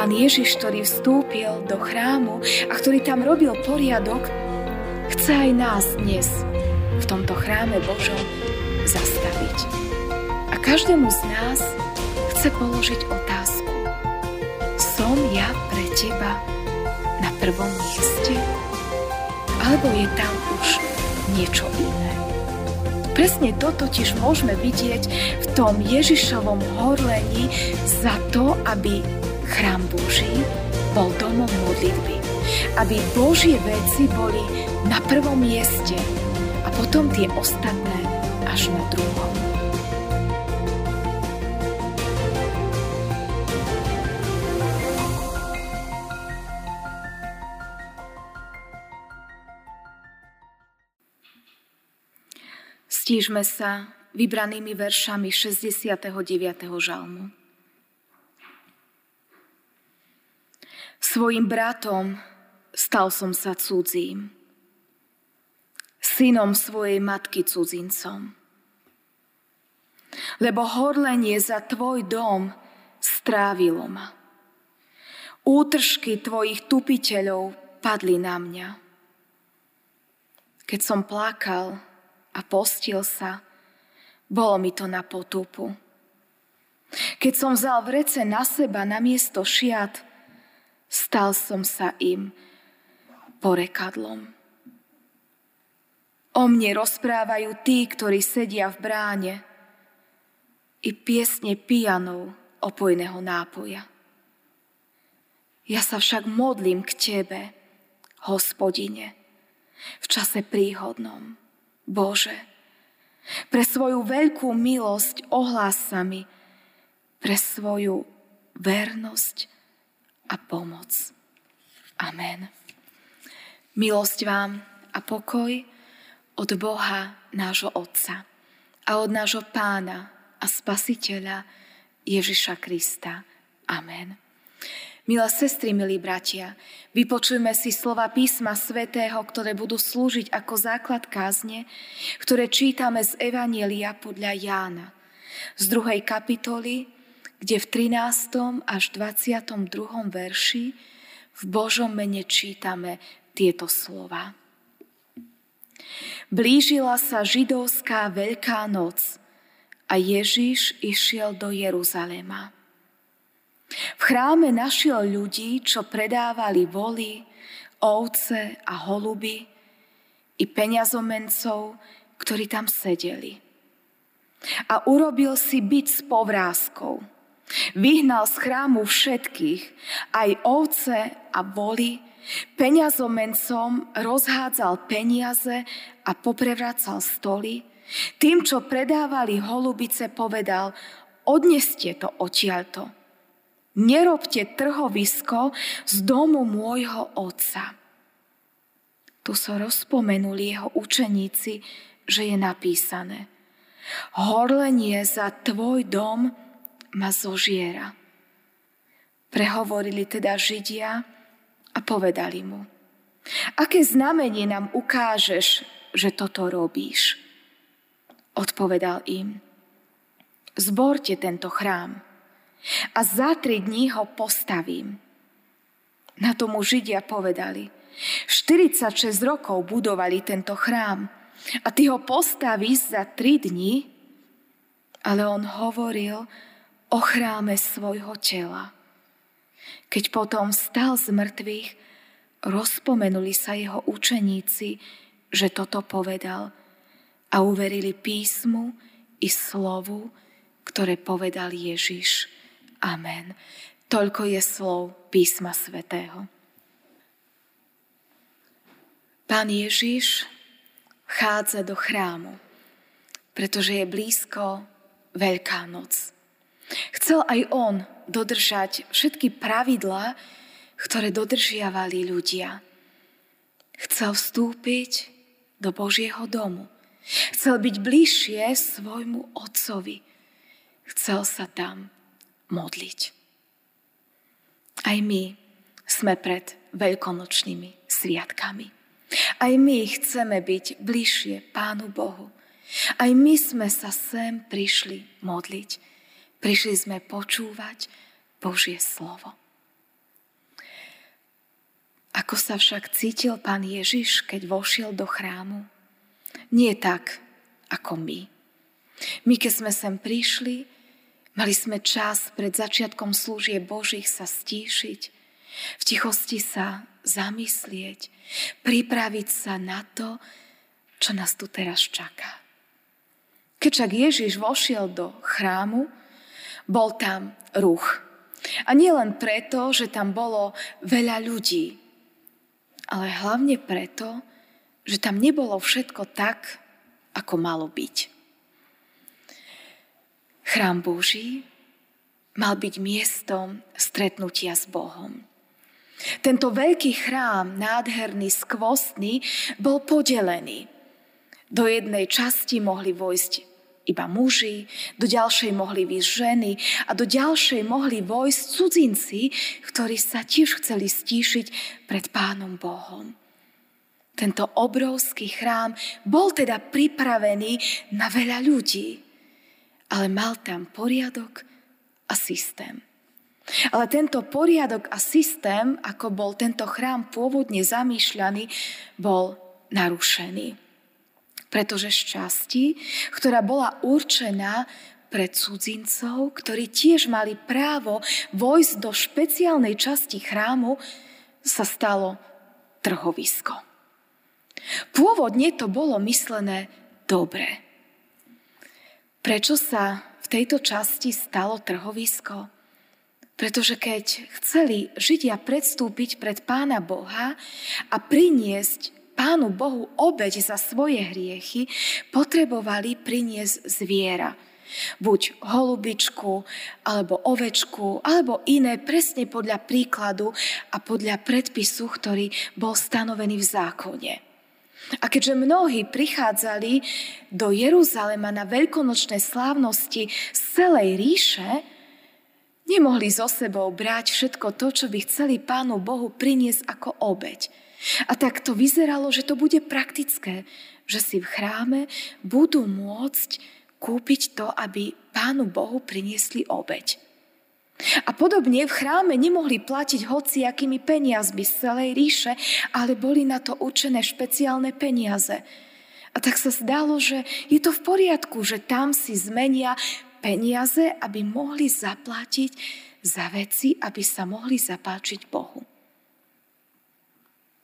Pán Ježiš, ktorý vstúpil do chrámu a ktorý tam robil poriadok, chce aj nás dnes v tomto chráme Božom zastaviť. A každému z nás chce položiť otázku. Som ja pre teba na prvom mieste? Alebo je tam už niečo iné? Presne to totiž môžeme vidieť v tom Ježišovom horlení za to, aby chrám Boží bol domom modlitby. Aby Božie veci boli na prvom mieste a potom tie ostatné až na druhom. Stížme sa vybranými veršami 69. žalmu. Svojim bratom stal som sa cudzím, synom svojej matky cudzincom. Lebo horlenie za tvoj dom strávilo ma. Útržky tvojich tupiteľov padli na mňa. Keď som plakal a postil sa, bolo mi to na potupu. Keď som vzal vrece na seba na miesto šiat, Stal som sa im porekadlom. O mne rozprávajú tí, ktorí sedia v bráne i piesne pijanov opojného nápoja. Ja sa však modlím k Tebe, hospodine, v čase príhodnom. Bože, pre svoju veľkú milosť ohlás mi, pre svoju vernosť a pomoc. Amen. Milosť vám a pokoj od Boha nášho Otca a od nášho Pána a Spasiteľa Ježiša Krista. Amen. Milé sestry, milí bratia, vypočujme si slova písma svätého, ktoré budú slúžiť ako základ kázne, ktoré čítame z Evanielia podľa Jána, z druhej kapitoly, kde v 13. až 22. verši v Božom mene čítame tieto slova. Blížila sa židovská veľká noc a Ježiš išiel do Jeruzalema. V chráme našiel ľudí, čo predávali voly, ovce a holuby i peňazomencov, ktorí tam sedeli. A urobil si byt s povrázkou – Vyhnal z chrámu všetkých, aj ovce a boli, peňazomencom rozhádzal peniaze a poprevracal stoly. Tým, čo predávali holubice, povedal, odneste to odtiaľto. Nerobte trhovisko z domu môjho otca. Tu sa rozpomenuli jeho učeníci, že je napísané. Horlenie za tvoj dom ma zožiera. Prehovorili teda Židia a povedali mu, aké znamenie nám ukážeš, že toto robíš? Odpovedal im, zborte tento chrám a za tri dní ho postavím. Na tomu Židia povedali, 46 rokov budovali tento chrám a ty ho postavíš za tri dní? Ale on hovoril, o chráme svojho tela. Keď potom stal z mŕtvych, rozpomenuli sa jeho učeníci, že toto povedal a uverili písmu i slovu, ktoré povedal Ježiš. Amen. Toľko je slov písma svätého. Pán Ježiš chádza do chrámu, pretože je blízko Veľká noc. Chcel aj on dodržať všetky pravidlá, ktoré dodržiavali ľudia. Chcel vstúpiť do Božieho domu. Chcel byť bližšie svojmu otcovi. Chcel sa tam modliť. Aj my sme pred veľkonočnými sviatkami. Aj my chceme byť bližšie Pánu Bohu. Aj my sme sa sem prišli modliť. Prišli sme počúvať Božie slovo. Ako sa však cítil pán Ježiš, keď vošiel do chrámu? Nie tak, ako my. My, keď sme sem prišli, mali sme čas pred začiatkom slúžie Božích sa stíšiť, v tichosti sa zamyslieť, pripraviť sa na to, čo nás tu teraz čaká. Keď však Ježiš vošiel do chrámu, bol tam ruch. A nie len preto, že tam bolo veľa ľudí, ale hlavne preto, že tam nebolo všetko tak, ako malo byť. Chrám Boží mal byť miestom stretnutia s Bohom. Tento veľký chrám, nádherný, skvostný, bol podelený. Do jednej časti mohli vojsť iba muži, do ďalšej mohli výjsť ženy a do ďalšej mohli vojsť cudzinci, ktorí sa tiež chceli stíšiť pred Pánom Bohom. Tento obrovský chrám bol teda pripravený na veľa ľudí, ale mal tam poriadok a systém. Ale tento poriadok a systém, ako bol tento chrám pôvodne zamýšľaný, bol narušený. Pretože z časti, ktorá bola určená pre cudzincov, ktorí tiež mali právo vojsť do špeciálnej časti chrámu, sa stalo trhovisko. Pôvodne to bolo myslené dobre. Prečo sa v tejto časti stalo trhovisko? Pretože keď chceli Židia predstúpiť pred Pána Boha a priniesť Pánu Bohu obeď za svoje hriechy, potrebovali priniesť zviera. Buď holubičku, alebo ovečku, alebo iné presne podľa príkladu a podľa predpisu, ktorý bol stanovený v zákone. A keďže mnohí prichádzali do Jeruzalema na veľkonočné slávnosti z celej ríše, Nemohli so sebou brať všetko to, čo by chceli Pánu Bohu priniesť ako obeď. A tak to vyzeralo, že to bude praktické, že si v chráme budú môcť kúpiť to, aby Pánu Bohu priniesli obeď. A podobne v chráme nemohli platiť hociakými peniazmi z celej ríše, ale boli na to určené špeciálne peniaze. A tak sa zdalo, že je to v poriadku, že tam si zmenia peniaze, aby mohli zaplatiť za veci, aby sa mohli zapáčiť Bohu.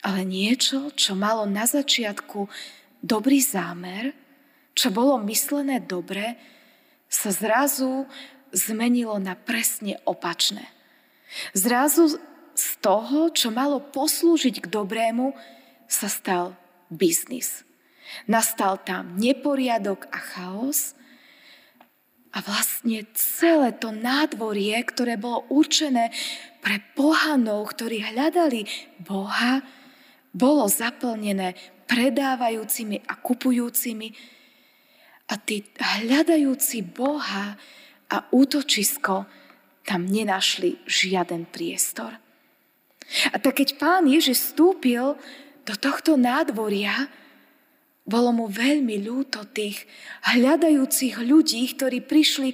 Ale niečo, čo malo na začiatku dobrý zámer, čo bolo myslené dobre, sa zrazu zmenilo na presne opačné. Zrazu z toho, čo malo poslúžiť k dobrému, sa stal biznis. Nastal tam neporiadok a chaos a vlastne celé to nádvorie, ktoré bolo určené pre pohanov, ktorí hľadali Boha, bolo zaplnené predávajúcimi a kupujúcimi. A tí hľadajúci Boha a útočisko tam nenašli žiaden priestor. A tak keď pán Ježiš vstúpil do tohto nádvoria, bolo mu veľmi ľúto tých hľadajúcich ľudí, ktorí prišli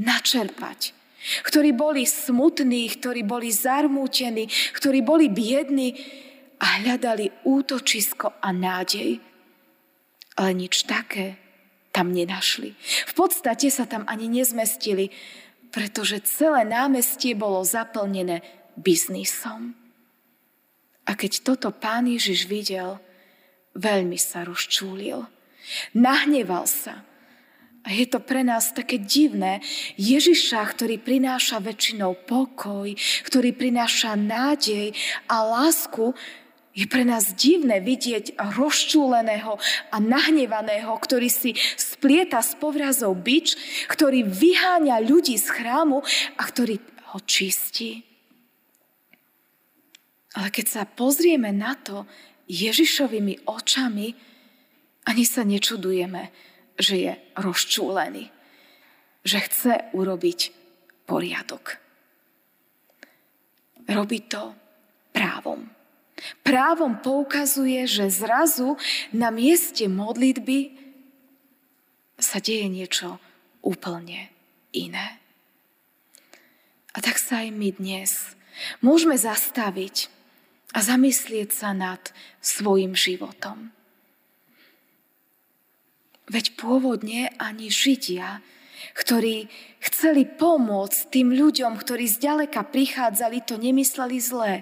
načerpať. Ktorí boli smutní, ktorí boli zarmútení, ktorí boli biední a hľadali útočisko a nádej. Ale nič také tam nenašli. V podstate sa tam ani nezmestili, pretože celé námestie bolo zaplnené biznisom. A keď toto pán Ježiš videl, veľmi sa rozčúlil. Nahneval sa. A je to pre nás také divné. Ježiša, ktorý prináša väčšinou pokoj, ktorý prináša nádej a lásku, je pre nás divné vidieť rozčúleného a nahnevaného, ktorý si splieta s povrazov bič, ktorý vyháňa ľudí z chrámu a ktorý ho čistí. Ale keď sa pozrieme na to, Ježišovými očami, ani sa nečudujeme, že je rozčúlený, že chce urobiť poriadok. Robí to právom. Právom poukazuje, že zrazu na mieste modlitby sa deje niečo úplne iné. A tak sa aj my dnes môžeme zastaviť a zamyslieť sa nad svojim životom. Veď pôvodne ani Židia, ktorí chceli pomôcť tým ľuďom, ktorí zďaleka prichádzali, to nemysleli zlé.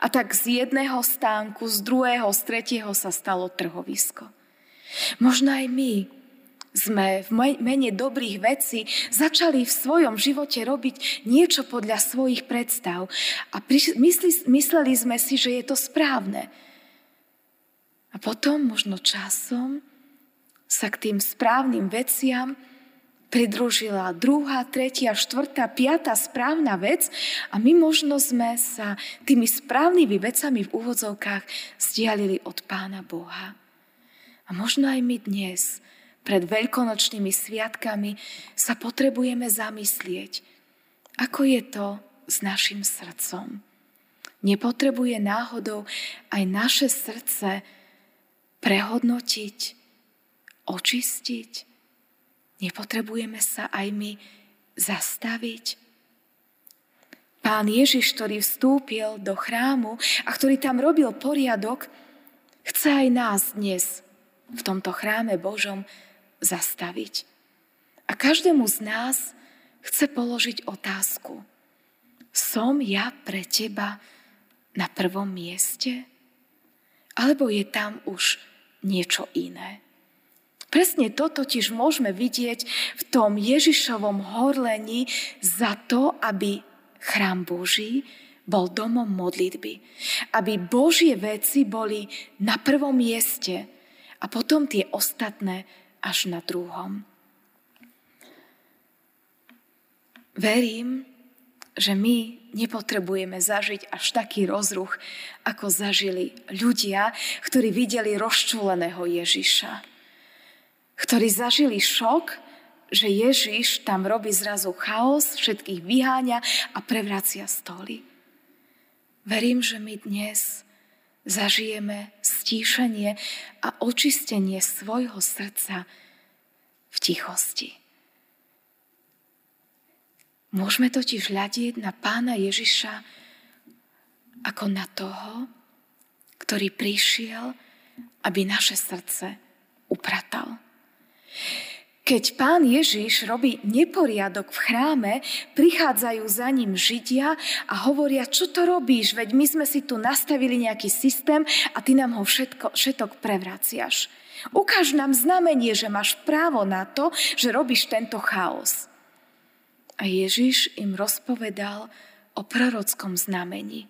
A tak z jedného stánku, z druhého, z tretieho sa stalo trhovisko. Možno aj my sme v mene dobrých vecí začali v svojom živote robiť niečo podľa svojich predstav a mysleli sme si, že je to správne. A potom možno časom sa k tým správnym veciam pridružila druhá, tretia, štvrtá, piatá správna vec a my možno sme sa tými správnymi vecami v úvodzovkách stialili od Pána Boha. A možno aj my dnes, pred veľkonočnými sviatkami, sa potrebujeme zamyslieť, ako je to s našim srdcom. Nepotrebuje náhodou aj naše srdce prehodnotiť, očistiť, Nepotrebujeme sa aj my zastaviť? Pán Ježiš, ktorý vstúpil do chrámu a ktorý tam robil poriadok, chce aj nás dnes v tomto chráme Božom zastaviť. A každému z nás chce položiť otázku. Som ja pre teba na prvom mieste? Alebo je tam už niečo iné? Presne to totiž môžeme vidieť v tom Ježišovom horlení za to, aby chrám Boží bol domom modlitby. Aby Božie veci boli na prvom mieste a potom tie ostatné až na druhom. Verím, že my nepotrebujeme zažiť až taký rozruch, ako zažili ľudia, ktorí videli rozčúleného Ježiša ktorí zažili šok, že Ježiš tam robí zrazu chaos, všetkých vyháňa a prevracia stoly. Verím, že my dnes zažijeme stíšenie a očistenie svojho srdca v tichosti. Môžeme totiž hľadiť na pána Ježiša ako na toho, ktorý prišiel, aby naše srdce upratal. Keď pán Ježiš robí neporiadok v chráme, prichádzajú za ním Židia a hovoria, čo to robíš, veď my sme si tu nastavili nejaký systém a ty nám ho všetko, všetok prevraciaš. Ukáž nám znamenie, že máš právo na to, že robíš tento chaos. A Ježiš im rozpovedal o prorockom znamení.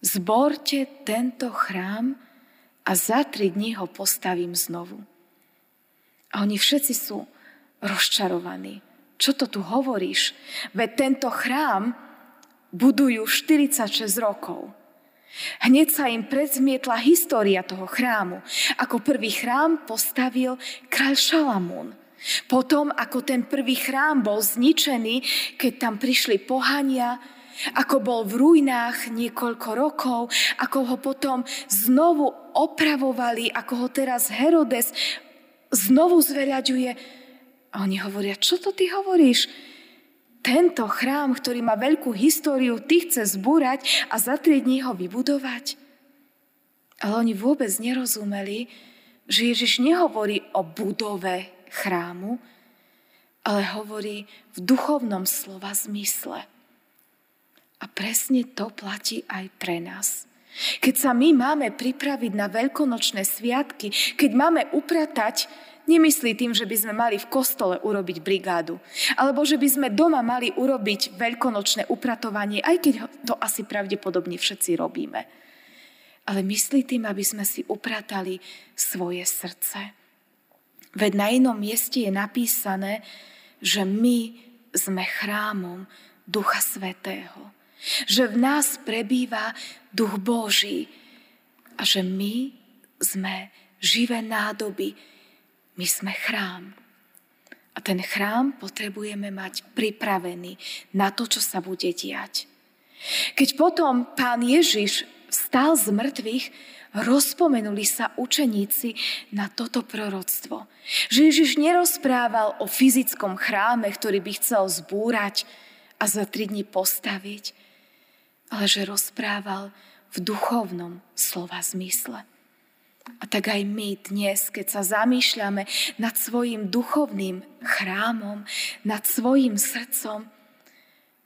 Zborte tento chrám a za tri dní ho postavím znovu. A oni všetci sú rozčarovaní. Čo to tu hovoríš? Veď tento chrám budujú 46 rokov. Hneď sa im prezmietla história toho chrámu. Ako prvý chrám postavil kráľ Šalamún. Potom, ako ten prvý chrám bol zničený, keď tam prišli pohania, ako bol v ruinách niekoľko rokov, ako ho potom znovu opravovali, ako ho teraz Herodes znovu zveriaďuje. A oni hovoria, čo to ty hovoríš? Tento chrám, ktorý má veľkú históriu, ty chce zbúrať a za tri dní ho vybudovať? Ale oni vôbec nerozumeli, že Ježiš nehovorí o budove chrámu, ale hovorí v duchovnom slova zmysle. A presne to platí aj pre nás. Keď sa my máme pripraviť na veľkonočné sviatky, keď máme upratať, nemyslí tým, že by sme mali v kostole urobiť brigádu, alebo že by sme doma mali urobiť veľkonočné upratovanie, aj keď to asi pravdepodobne všetci robíme. Ale myslí tým, aby sme si upratali svoje srdce. Veď na inom mieste je napísané, že my sme chrámom Ducha Svetého že v nás prebýva duch Boží a že my sme živé nádoby, my sme chrám. A ten chrám potrebujeme mať pripravený na to, čo sa bude diať. Keď potom pán Ježiš vstal z mŕtvych, rozpomenuli sa učeníci na toto proroctvo. Že Ježiš nerozprával o fyzickom chráme, ktorý by chcel zbúrať a za tri dní postaviť, ale že rozprával v duchovnom slova zmysle. A tak aj my dnes, keď sa zamýšľame nad svojim duchovným chrámom, nad svojim srdcom,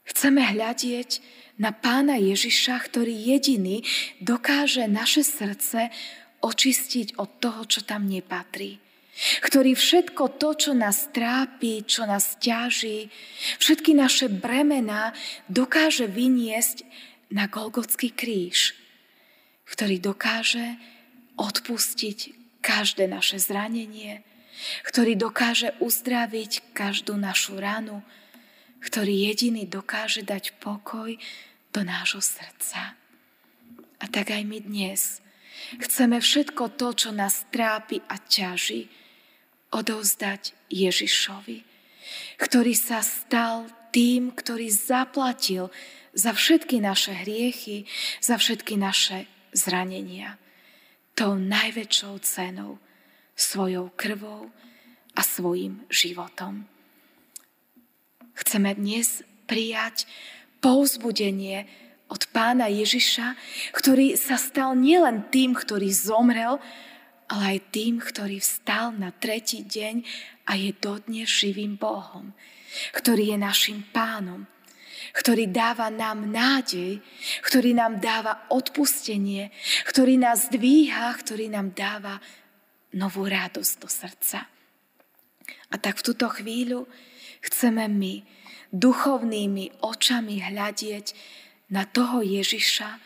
chceme hľadieť na pána Ježiša, ktorý jediný dokáže naše srdce očistiť od toho, čo tam nepatrí. Ktorý všetko to, čo nás trápi, čo nás ťaží, všetky naše bremená dokáže vyniesť na Golgotský kríž. Ktorý dokáže odpustiť každé naše zranenie, ktorý dokáže uzdraviť každú našu ranu, ktorý jediný dokáže dať pokoj do nášho srdca. A tak aj my dnes chceme všetko to, čo nás trápi a ťaží, odovzdať Ježišovi, ktorý sa stal tým, ktorý zaplatil za všetky naše hriechy, za všetky naše zranenia tou najväčšou cenou, svojou krvou a svojim životom. Chceme dnes prijať povzbudenie od pána Ježiša, ktorý sa stal nielen tým, ktorý zomrel, ale aj tým, ktorý vstal na tretí deň a je dodnes živým Bohom, ktorý je našim pánom, ktorý dáva nám nádej, ktorý nám dáva odpustenie, ktorý nás dvíha, ktorý nám dáva novú radosť do srdca. A tak v túto chvíľu chceme my duchovnými očami hľadieť na toho Ježiša,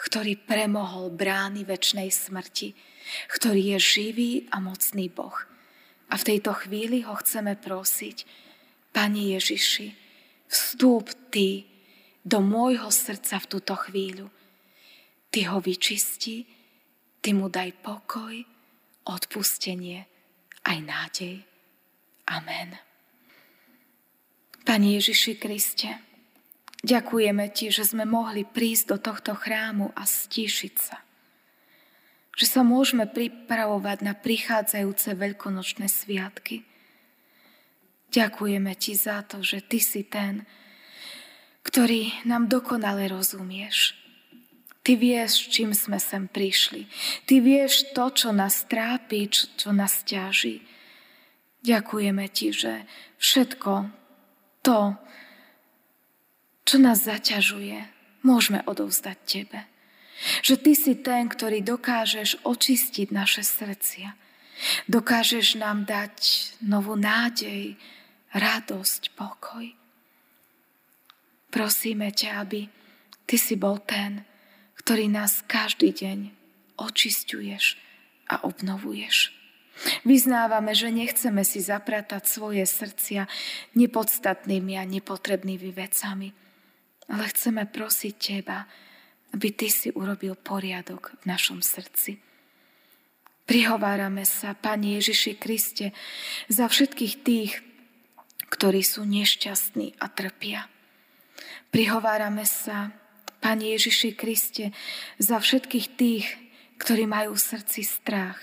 ktorý premohol brány väčšnej smrti, ktorý je živý a mocný Boh. A v tejto chvíli ho chceme prosiť, Pane Ježiši, Vstúp Ty do môjho srdca v túto chvíľu. Ty ho vyčisti, Ty mu daj pokoj, odpustenie aj nádej. Amen. Pane Ježiši Kriste, ďakujeme Ti, že sme mohli prísť do tohto chrámu a stíšiť sa. Že sa môžeme pripravovať na prichádzajúce veľkonočné sviatky – Ďakujeme Ti za to, že Ty si ten, ktorý nám dokonale rozumieš. Ty vieš, čím sme sem prišli. Ty vieš to, čo nás trápi, čo, čo nás ťaží. Ďakujeme Ti, že všetko to, čo nás zaťažuje, môžeme odovzdať Tebe. Že Ty si ten, ktorý dokážeš očistiť naše srdcia. Dokážeš nám dať novú nádej, radosť, pokoj. Prosíme ťa, aby Ty si bol ten, ktorý nás každý deň očistuješ a obnovuješ. Vyznávame, že nechceme si zapratať svoje srdcia nepodstatnými a nepotrebnými vecami, ale chceme prosiť Teba, aby Ty si urobil poriadok v našom srdci. Prihovárame sa, Pane Ježiši Kriste, za všetkých tých, ktorí sú nešťastní a trpia. Prihovárame sa, Pane Ježiši Kriste, za všetkých tých, ktorí majú v srdci strach.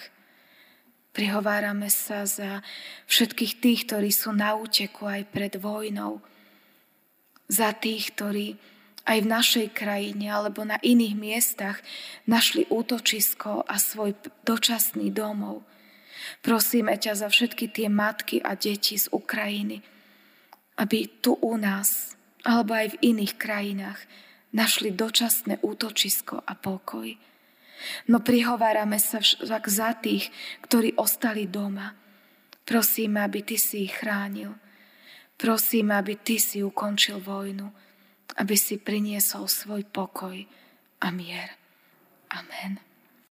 Prihovárame sa za všetkých tých, ktorí sú na úteku aj pred vojnou. Za tých, ktorí aj v našej krajine alebo na iných miestach našli útočisko a svoj dočasný domov. Prosíme ťa za všetky tie matky a deti z Ukrajiny, aby tu u nás alebo aj v iných krajinách našli dočasné útočisko a pokoj. No prihovárame sa však za tých, ktorí ostali doma. Prosíme, aby Ty si ich chránil. Prosíme, aby Ty si ukončil vojnu, aby si priniesol svoj pokoj a mier. Amen.